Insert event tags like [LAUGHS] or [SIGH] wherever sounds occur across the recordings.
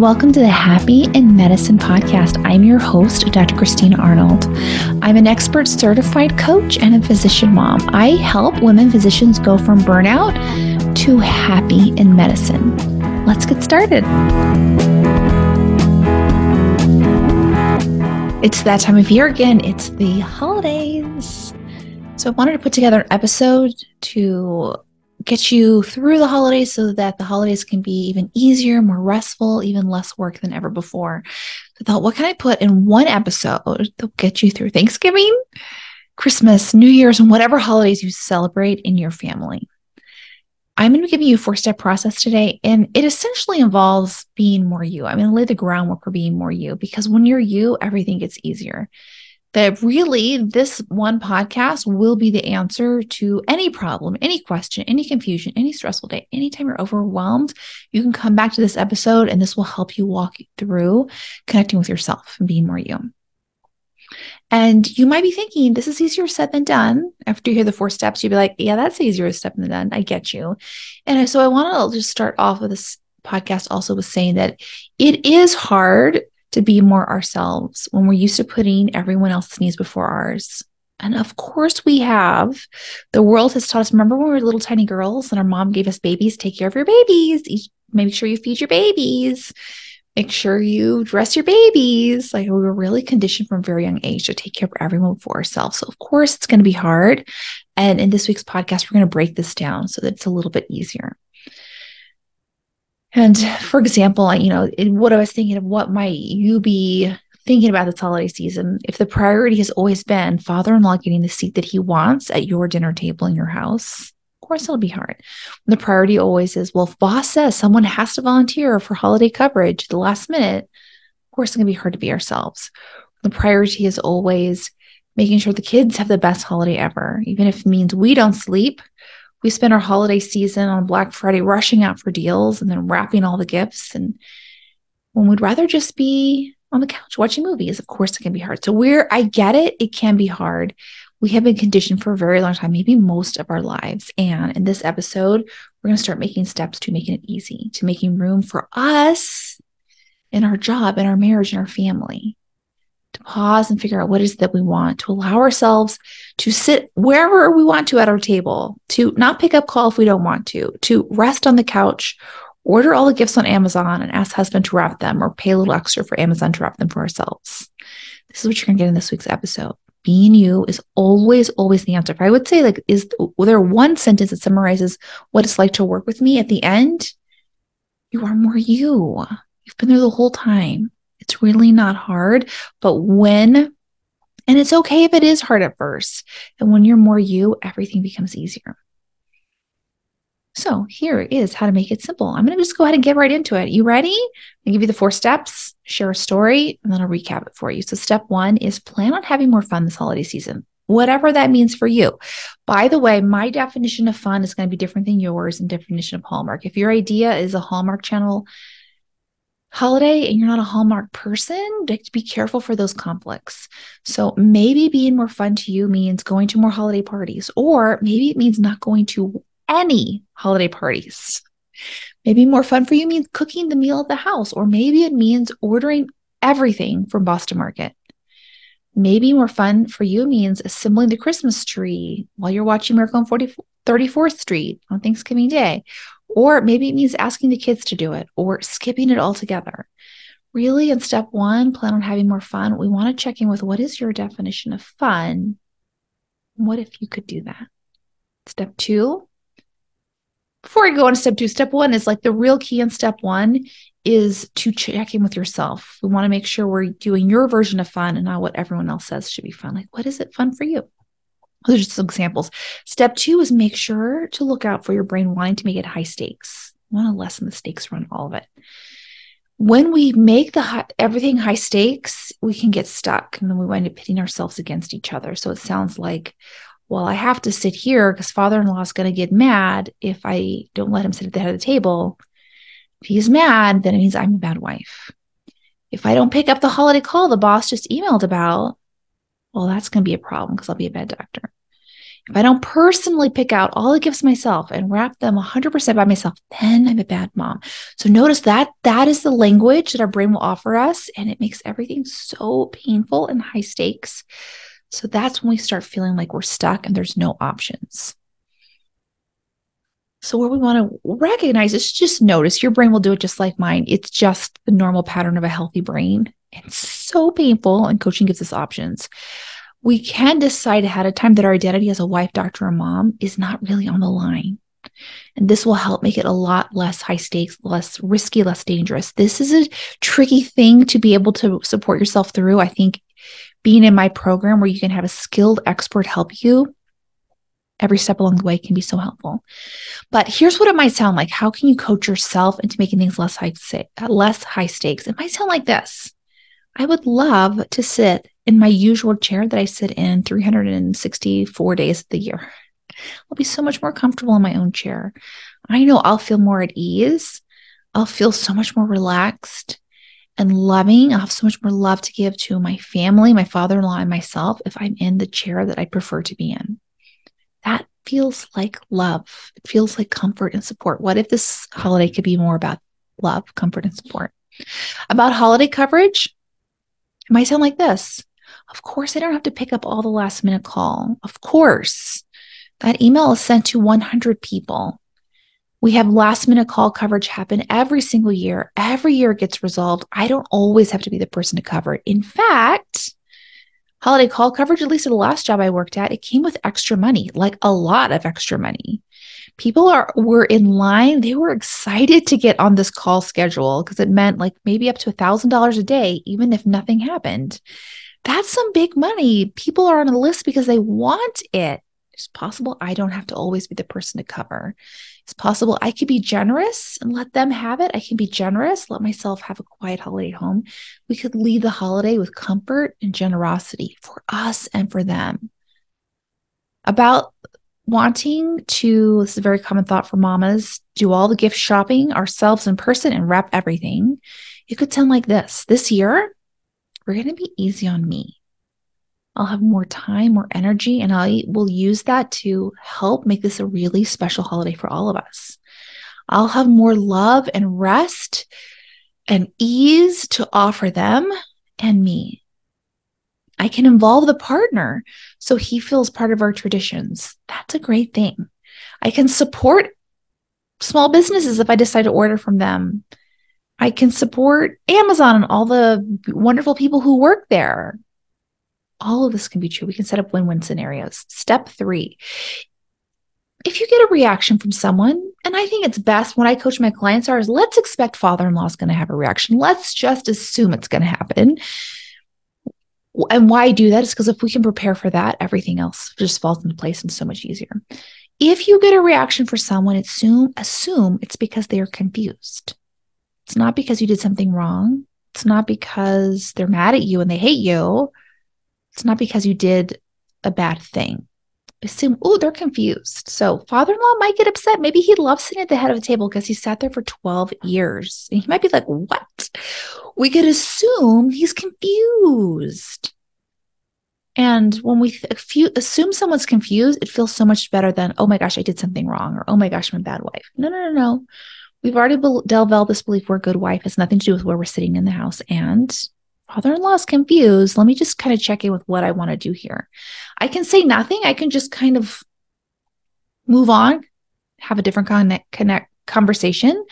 welcome to the Happy in Medicine podcast. I'm your host, Dr. Christina Arnold. I'm an expert certified coach and a physician mom. I help women physicians go from burnout to happy in medicine. Let's get started. It's that time of year again. It's the holidays. So I wanted to put together an episode to get you through the holidays so that the holidays can be even easier, more restful, even less work than ever before. I thought, what can I put in one episode that'll get you through Thanksgiving, Christmas, New Year's, and whatever holidays you celebrate in your family? I'm going to be giving you a four step process today, and it essentially involves being more you. I'm going to lay the groundwork for being more you because when you're you, everything gets easier that really this one podcast will be the answer to any problem, any question, any confusion, any stressful day. Anytime you're overwhelmed, you can come back to this episode and this will help you walk through connecting with yourself and being more you. And you might be thinking, this is easier said than done. After you hear the four steps, you'd be like, yeah, that's easier said than done. I get you. And so I want to just start off with this podcast also with saying that it is hard to be more ourselves when we're used to putting everyone else's needs before ours. And of course, we have. The world has taught us. Remember when we were little tiny girls and our mom gave us babies? Take care of your babies. Make sure you feed your babies. Make sure you dress your babies. Like we were really conditioned from a very young age to take care of everyone for ourselves. So, of course, it's going to be hard. And in this week's podcast, we're going to break this down so that it's a little bit easier. And for example, you know, what I was thinking of what might you be thinking about this holiday season if the priority has always been father-in-law getting the seat that he wants at your dinner table in your house? Of course it'll be hard. The priority always is well if boss says someone has to volunteer for holiday coverage the last minute of course it's going to be hard to be ourselves. The priority is always making sure the kids have the best holiday ever even if it means we don't sleep we spend our holiday season on Black Friday rushing out for deals and then wrapping all the gifts. And when we'd rather just be on the couch watching movies, of course, it can be hard. So, we're, I get it, it can be hard. We have been conditioned for a very long time, maybe most of our lives. And in this episode, we're going to start making steps to making it easy, to making room for us in our job, in our marriage, in our family to pause and figure out what is that we want, to allow ourselves to sit wherever we want to at our table, to not pick up call if we don't want to, to rest on the couch, order all the gifts on Amazon and ask husband to wrap them or pay a little extra for Amazon to wrap them for ourselves. This is what you're going to get in this week's episode. Being you is always, always the answer. If I would say, like, is there one sentence that summarizes what it's like to work with me at the end? You are more you. You've been there the whole time. It's really not hard. But when, and it's okay if it is hard at first, and when you're more you, everything becomes easier. So here is how to make it simple. I'm going to just go ahead and get right into it. You ready? i give you the four steps, share a story, and then I'll recap it for you. So, step one is plan on having more fun this holiday season, whatever that means for you. By the way, my definition of fun is going to be different than yours and definition of Hallmark. If your idea is a Hallmark channel holiday and you're not a Hallmark person, be careful for those conflicts. So maybe being more fun to you means going to more holiday parties, or maybe it means not going to any holiday parties. Maybe more fun for you means cooking the meal at the house, or maybe it means ordering everything from Boston Market. Maybe more fun for you means assembling the Christmas tree while you're watching Miracle on 40, 34th Street on Thanksgiving Day, or maybe it means asking the kids to do it or skipping it altogether. Really, in step one, plan on having more fun. We want to check in with what is your definition of fun? What if you could do that? Step two, before I go on to step two, step one is like the real key in step one is to check in with yourself. We want to make sure we're doing your version of fun and not what everyone else says should be fun. Like, what is it fun for you? Those are just some examples. Step two is make sure to look out for your brain wanting to make it high stakes. You want to lessen the stakes around all of it. When we make the high, everything high stakes, we can get stuck and then we wind up pitting ourselves against each other. So it sounds like, well, I have to sit here because father in law is going to get mad if I don't let him sit at the head of the table. If he's mad, then it means I'm a bad wife. If I don't pick up the holiday call the boss just emailed about, well, that's going to be a problem because I'll be a bad doctor. If I mm. don't personally pick out all the gifts myself and wrap them 100% by myself, then I'm a bad mom. So notice that that is the language that our brain will offer us, and it makes everything so painful and high stakes. So that's when we start feeling like we're stuck and there's no options. So, what we want to recognize is just notice your brain will do it just like mine. It's just the normal pattern of a healthy brain. It's so painful, and coaching gives us options. We can decide ahead of time that our identity as a wife, doctor, or mom is not really on the line. And this will help make it a lot less high stakes, less risky, less dangerous. This is a tricky thing to be able to support yourself through. I think being in my program where you can have a skilled expert help you every step along the way can be so helpful. But here's what it might sound like. How can you coach yourself into making things less high, less high stakes? It might sound like this. I would love to sit in my usual chair that I sit in 364 days of the year. I'll be so much more comfortable in my own chair. I know I'll feel more at ease. I'll feel so much more relaxed and loving. I'll have so much more love to give to my family, my father in law, and myself if I'm in the chair that I prefer to be in that feels like love. It feels like comfort and support. What if this holiday could be more about love, comfort, and support? About holiday coverage, it might sound like this. Of course, I don't have to pick up all the last minute call. Of course, that email is sent to 100 people. We have last minute call coverage happen every single year. Every year it gets resolved. I don't always have to be the person to cover it. In fact, holiday call coverage, at least at the last job I worked at, it came with extra money, like a lot of extra money. People are were in line. They were excited to get on this call schedule because it meant like maybe up to a thousand dollars a day, even if nothing happened. That's some big money. People are on a list because they want it. It's possible I don't have to always be the person to cover. It's possible I could be generous and let them have it. I can be generous, let myself have a quiet holiday home. We could lead the holiday with comfort and generosity for us and for them. About wanting to, this is a very common thought for mamas, do all the gift shopping ourselves in person and wrap everything. It could sound like this this year, we're going to be easy on me. I'll have more time, more energy, and I will use that to help make this a really special holiday for all of us. I'll have more love and rest and ease to offer them and me. I can involve the partner so he feels part of our traditions. That's a great thing. I can support small businesses if I decide to order from them. I can support Amazon and all the wonderful people who work there all of this can be true. We can set up win win scenarios. Step three if you get a reaction from someone, and I think it's best when I coach my clients are is let's expect father-in-law is going to have a reaction. Let's just assume it's going to happen. And why I do that is because if we can prepare for that, everything else just falls into place and so much easier. If you get a reaction for someone, assume assume it's because they are confused. It's not because you did something wrong. It's not because they're mad at you and they hate you. It's not because you did a bad thing. Assume, oh, they're confused. So, father in law might get upset. Maybe he loves sitting at the head of the table because he sat there for 12 years. And he might be like, what? We could assume he's confused. And when we th- assume someone's confused, it feels so much better than, oh my gosh, I did something wrong, or oh my gosh, I'm a bad wife. No, no, no, no. We've already be- developed this belief we're a good wife. Has nothing to do with where we're sitting in the house. And father in law is confused. Let me just kind of check in with what I want to do here. I can say nothing. I can just kind of move on, have a different connect conversation.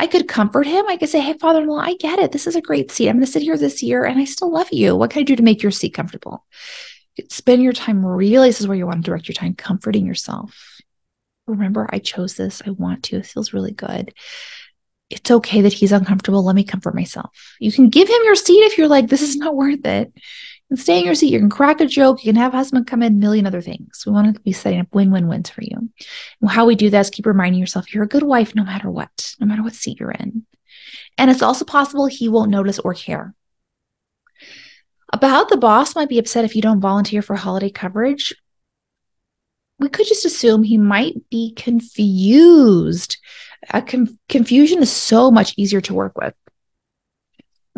I could comfort him. I could say, Hey, father in law, I get it. This is a great seat. I'm going to sit here this year and I still love you. What can I do to make your seat comfortable? Spend your time really, this is where you want to direct your time, comforting yourself. Remember, I chose this. I want to. It feels really good it's okay that he's uncomfortable. Let me comfort myself. You can give him your seat if you're like, this is not worth it. And stay in your seat. You can crack a joke. You can have husband come in, a million other things. We want to be setting up win-win-wins for you. And how we do that is keep reminding yourself you're a good wife no matter what, no matter what seat you're in. And it's also possible he won't notice or care. About the boss might be upset if you don't volunteer for holiday coverage. We could just assume he might be confused com- confusion is so much easier to work with.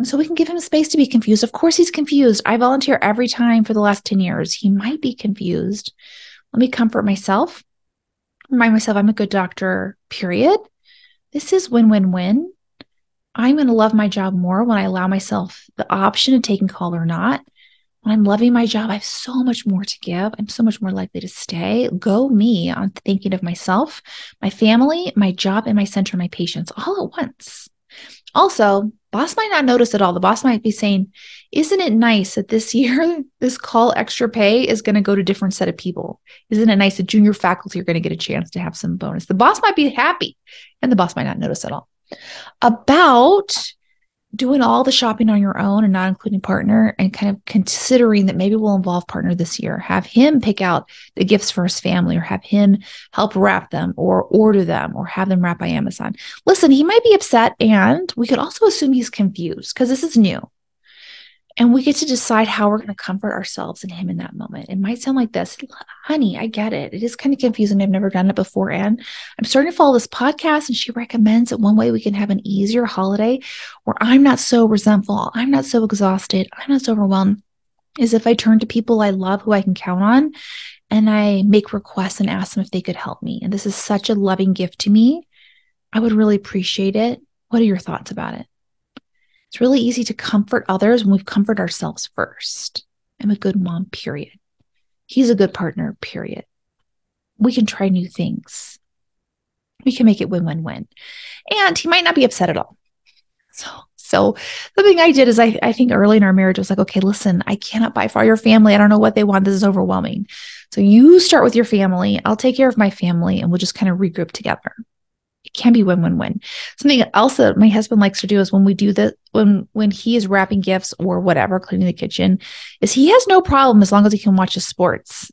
So we can give him space to be confused. Of course, he's confused. I volunteer every time for the last 10 years. He might be confused. Let me comfort myself, remind myself I'm a good doctor, period. This is win win win. I'm going to love my job more when I allow myself the option of taking call or not. When I'm loving my job, I have so much more to give. I'm so much more likely to stay. Go me on thinking of myself, my family, my job, and my center, my patients all at once. Also, boss might not notice at all. The boss might be saying, Isn't it nice that this year [LAUGHS] this call extra pay is going to go to different set of people? Isn't it nice that junior faculty are going to get a chance to have some bonus? The boss might be happy and the boss might not notice at all. About doing all the shopping on your own and not including partner and kind of considering that maybe we'll involve partner this year. Have him pick out the gifts for his family or have him help wrap them or order them or have them wrapped by amazon. Listen he might be upset and we could also assume he's confused because this is new and we get to decide how we're going to comfort ourselves and him in that moment. It might sound like this Honey, I get it. It is kind of confusing. I've never done it before. And I'm starting to follow this podcast, and she recommends that one way we can have an easier holiday where I'm not so resentful, I'm not so exhausted, I'm not so overwhelmed is if I turn to people I love who I can count on and I make requests and ask them if they could help me. And this is such a loving gift to me. I would really appreciate it. What are your thoughts about it? It's really easy to comfort others when we've comforted ourselves first. I'm a good mom, period. He's a good partner, period. We can try new things. We can make it win win win. And he might not be upset at all. So, so the thing I did is I, I think early in our marriage, was like, okay, listen, I cannot buy for your family. I don't know what they want. This is overwhelming. So you start with your family. I'll take care of my family and we'll just kind of regroup together it can be win-win-win. Something else that my husband likes to do is when we do the when when he is wrapping gifts or whatever, cleaning the kitchen, is he has no problem as long as he can watch his sports.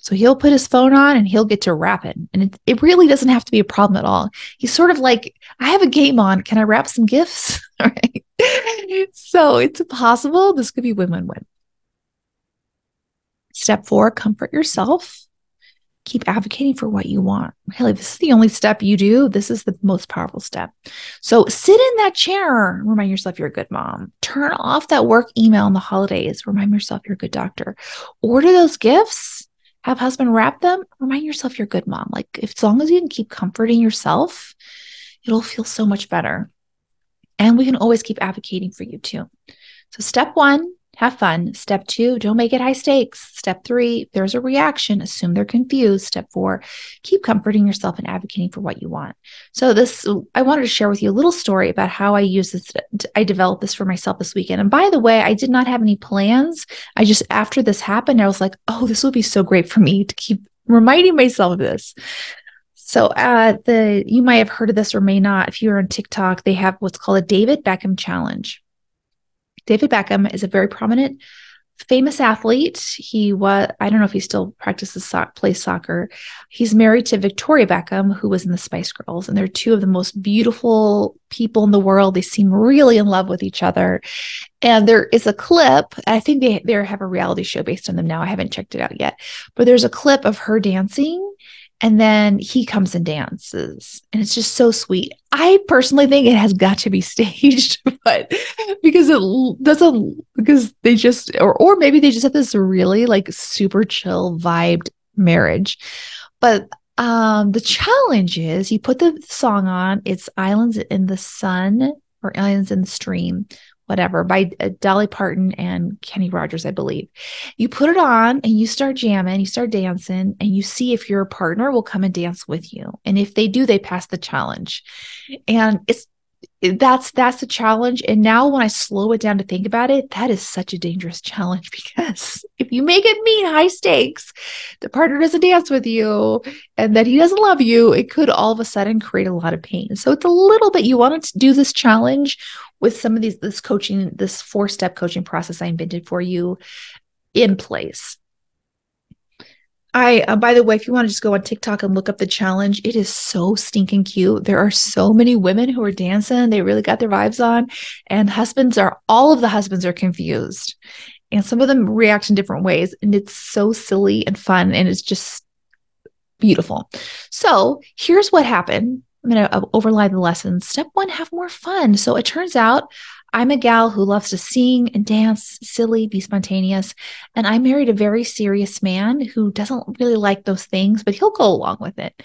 So he'll put his phone on and he'll get to wrapping. And it, it really doesn't have to be a problem at all. He's sort of like, I have a game on. Can I wrap some gifts? all [LAUGHS] right. so it's possible. This could be win-win-win. Step four, comfort yourself keep advocating for what you want. Really, this is the only step you do. This is the most powerful step. So sit in that chair. Remind yourself you're a good mom. Turn off that work email in the holidays. Remind yourself you're a good doctor. Order those gifts. Have husband wrap them. Remind yourself you're a good mom. Like if as long as you can keep comforting yourself, it'll feel so much better. And we can always keep advocating for you too. So step one, have fun. Step two, don't make it high stakes. Step three, there's a reaction, assume they're confused. Step four, keep comforting yourself and advocating for what you want. So, this, I wanted to share with you a little story about how I use this. I developed this for myself this weekend. And by the way, I did not have any plans. I just, after this happened, I was like, oh, this will be so great for me to keep reminding myself of this. So uh the you might have heard of this or may not. If you're on TikTok, they have what's called a David Beckham challenge. David Beckham is a very prominent, famous athlete. He was, I don't know if he still practices soccer, plays soccer. He's married to Victoria Beckham, who was in the Spice Girls, and they're two of the most beautiful people in the world. They seem really in love with each other. And there is a clip, I think they, they have a reality show based on them now. I haven't checked it out yet, but there's a clip of her dancing and then he comes and dances and it's just so sweet. I personally think it has got to be [LAUGHS] staged but because it doesn't because they just or or maybe they just have this really like super chill vibed marriage. But um the challenge is you put the song on it's islands in the sun or islands in the stream whatever by uh, Dolly Parton and Kenny Rogers, I believe. You put it on and you start jamming, you start dancing, and you see if your partner will come and dance with you. And if they do, they pass the challenge. And it's that's that's the challenge. And now when i slow it down to think about it that is such a dangerous challenge [LAUGHS] because if you make it mean high stakes the partner doesn't dance with you and that he doesn't love you it could all of a sudden create a lot of pain. So it's a little bit you want to do this challenge with some of these this coaching this four step coaching process i invented for you in place I, uh, by the way, if you want to just go on TikTok and look up the challenge, it is so stinking cute. There are so many women who are dancing. They really got their vibes on. And husbands are, all of the husbands are confused. And some of them react in different ways. And it's so silly and fun. And it's just beautiful. So here's what happened I'm going to uh, overlay the lessons. Step one, have more fun. So it turns out I'm a gal who loves to sing and dance, silly, be spontaneous. And I married a very serious man who doesn't really like those things, but he'll go along with it.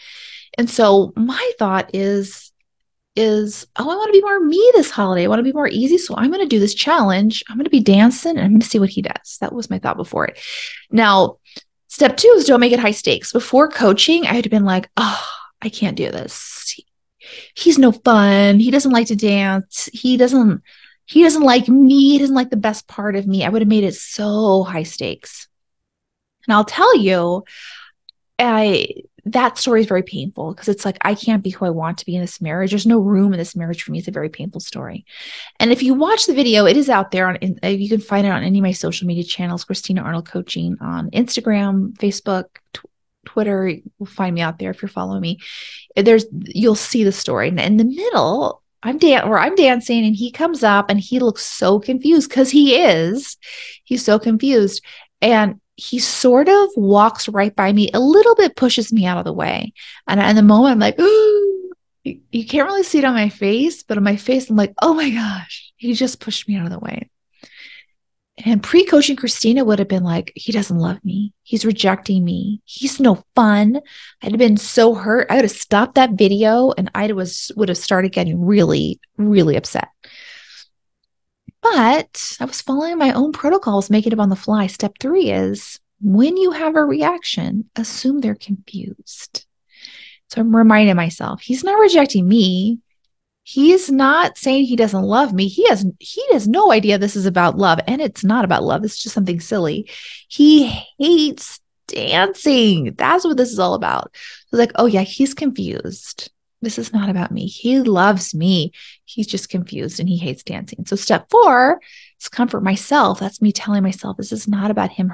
And so my thought is, is oh, I want to be more me this holiday. I want to be more easy. So I'm going to do this challenge. I'm going to be dancing and I'm going to see what he does. That was my thought before it. Now, step two is don't make it high stakes. Before coaching, I had been like, oh, I can't do this. He's no fun. He doesn't like to dance. He doesn't he doesn't like me. He doesn't like the best part of me. I would have made it so high stakes. And I'll tell you, I that story is very painful because it's like I can't be who I want to be in this marriage. There's no room in this marriage for me. It's a very painful story. And if you watch the video, it is out there on uh, you can find it on any of my social media channels, Christina Arnold Coaching on Instagram, Facebook, Twitter. You'll find me out there if you're following me. There's you'll see the story. And in the middle, I'm dan- or I'm dancing and he comes up and he looks so confused because he is. He's so confused. And he sort of walks right by me, a little bit pushes me out of the way. And in the moment, I'm like, Ooh. you can't really see it on my face, but on my face, I'm like, oh my gosh, he just pushed me out of the way. And pre coaching Christina would have been like, he doesn't love me. He's rejecting me. He's no fun. I'd have been so hurt. I would have stopped that video and I was would have started getting really, really upset. But I was following my own protocols, making it on the fly. Step three is when you have a reaction, assume they're confused. So I'm reminding myself, he's not rejecting me. He's not saying he doesn't love me. He has he has no idea this is about love and it's not about love. It's just something silly. He hates dancing. That's what this is all about. So like, oh yeah, he's confused. This is not about me. He loves me. He's just confused and he hates dancing. So step 4 is comfort myself. That's me telling myself this is not about him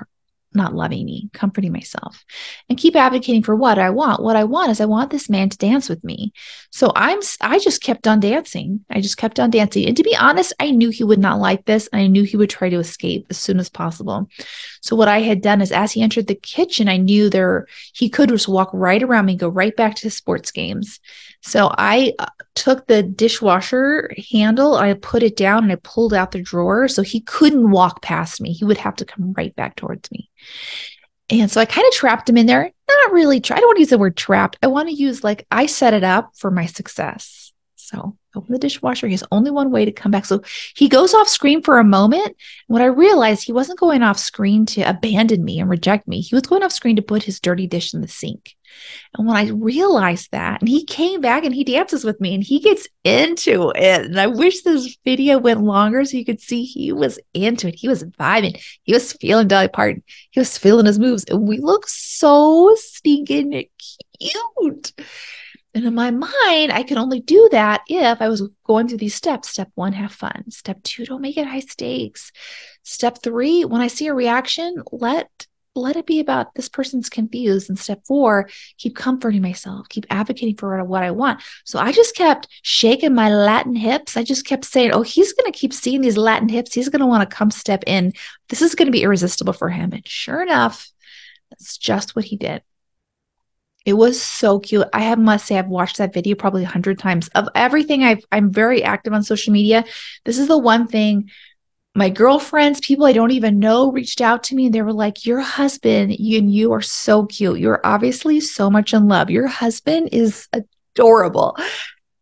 not loving me, comforting myself, and keep advocating for what I want. What I want is I want this man to dance with me. So I'm I just kept on dancing. I just kept on dancing. And to be honest, I knew he would not like this. And I knew he would try to escape as soon as possible. So what I had done is as he entered the kitchen, I knew there he could just walk right around me, go right back to his sports games. So I uh, took the dishwasher handle, I put it down and I pulled out the drawer so he couldn't walk past me. He would have to come right back towards me. And so I kind of trapped him in there. Not really, I don't want to use the word trapped. I want to use like I set it up for my success. So open the dishwasher. He has only one way to come back. So he goes off screen for a moment. When I realized he wasn't going off screen to abandon me and reject me, he was going off screen to put his dirty dish in the sink. And when I realized that, and he came back and he dances with me and he gets into it. And I wish this video went longer so you could see he was into it. He was vibing. He was feeling Dolly Parton. He was feeling his moves. And we look so stinking cute. And in my mind, I could only do that if I was going through these steps. Step one, have fun. Step two, don't make it high stakes. Step three, when I see a reaction, let let it be about this person's confused. And step four, keep comforting myself, keep advocating for what I want. So I just kept shaking my Latin hips. I just kept saying, oh, he's going to keep seeing these Latin hips. He's going to want to come step in. This is going to be irresistible for him. And sure enough, that's just what he did. It was so cute. I have must say I've watched that video probably a hundred times. Of everything I've I'm very active on social media. This is the one thing my girlfriends, people I don't even know, reached out to me and they were like, Your husband you, and you are so cute. You're obviously so much in love. Your husband is adorable.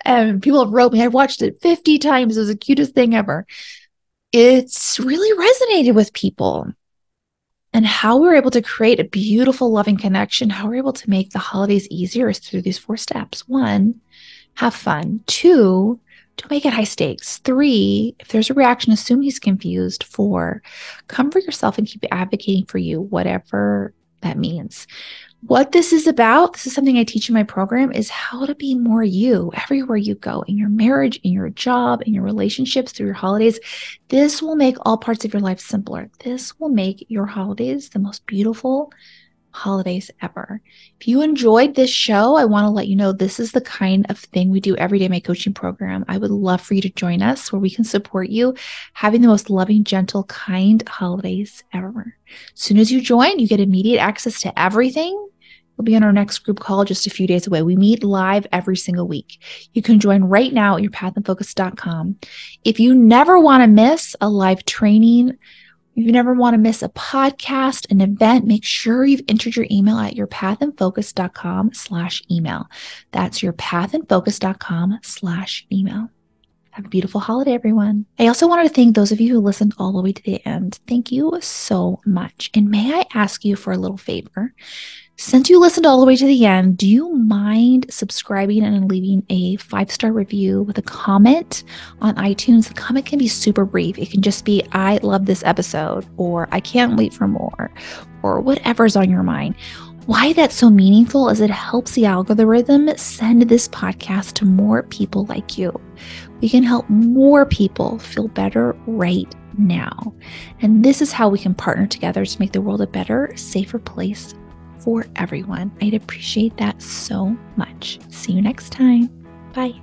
And people have wrote me, I've watched it 50 times. It was the cutest thing ever. It's really resonated with people. And how we're able to create a beautiful, loving connection, how we're able to make the holidays easier is through these four steps. One, have fun. Two, don't make it high stakes. Three, if there's a reaction, assume he's confused. Four, comfort yourself and keep advocating for you, whatever that means. What this is about, this is something I teach in my program, is how to be more you everywhere you go in your marriage, in your job, in your relationships, through your holidays. This will make all parts of your life simpler. This will make your holidays the most beautiful, holidays ever. If you enjoyed this show, I want to let you know this is the kind of thing we do every day in my coaching program. I would love for you to join us where we can support you having the most loving, gentle, kind holidays ever. As soon as you join, you get immediate access to everything We'll be on our next group call just a few days away. We meet live every single week. You can join right now at yourpathinfocus.com. If you never want to miss a live training, you never want to miss a podcast, an event, make sure you've entered your email at yourpathinfocus.com slash email. That's yourpathinfocus.com slash email. Have a beautiful holiday, everyone. I also wanted to thank those of you who listened all the way to the end. Thank you so much. And may I ask you for a little favor? Since you listened all the way to the end, do you mind subscribing and leaving a five star review with a comment on iTunes? The comment can be super brief. It can just be, I love this episode, or I can't wait for more, or whatever's on your mind. Why that's so meaningful is it helps the algorithm send this podcast to more people like you. We can help more people feel better right now. And this is how we can partner together to make the world a better, safer place for everyone. I'd appreciate that so much. See you next time. Bye.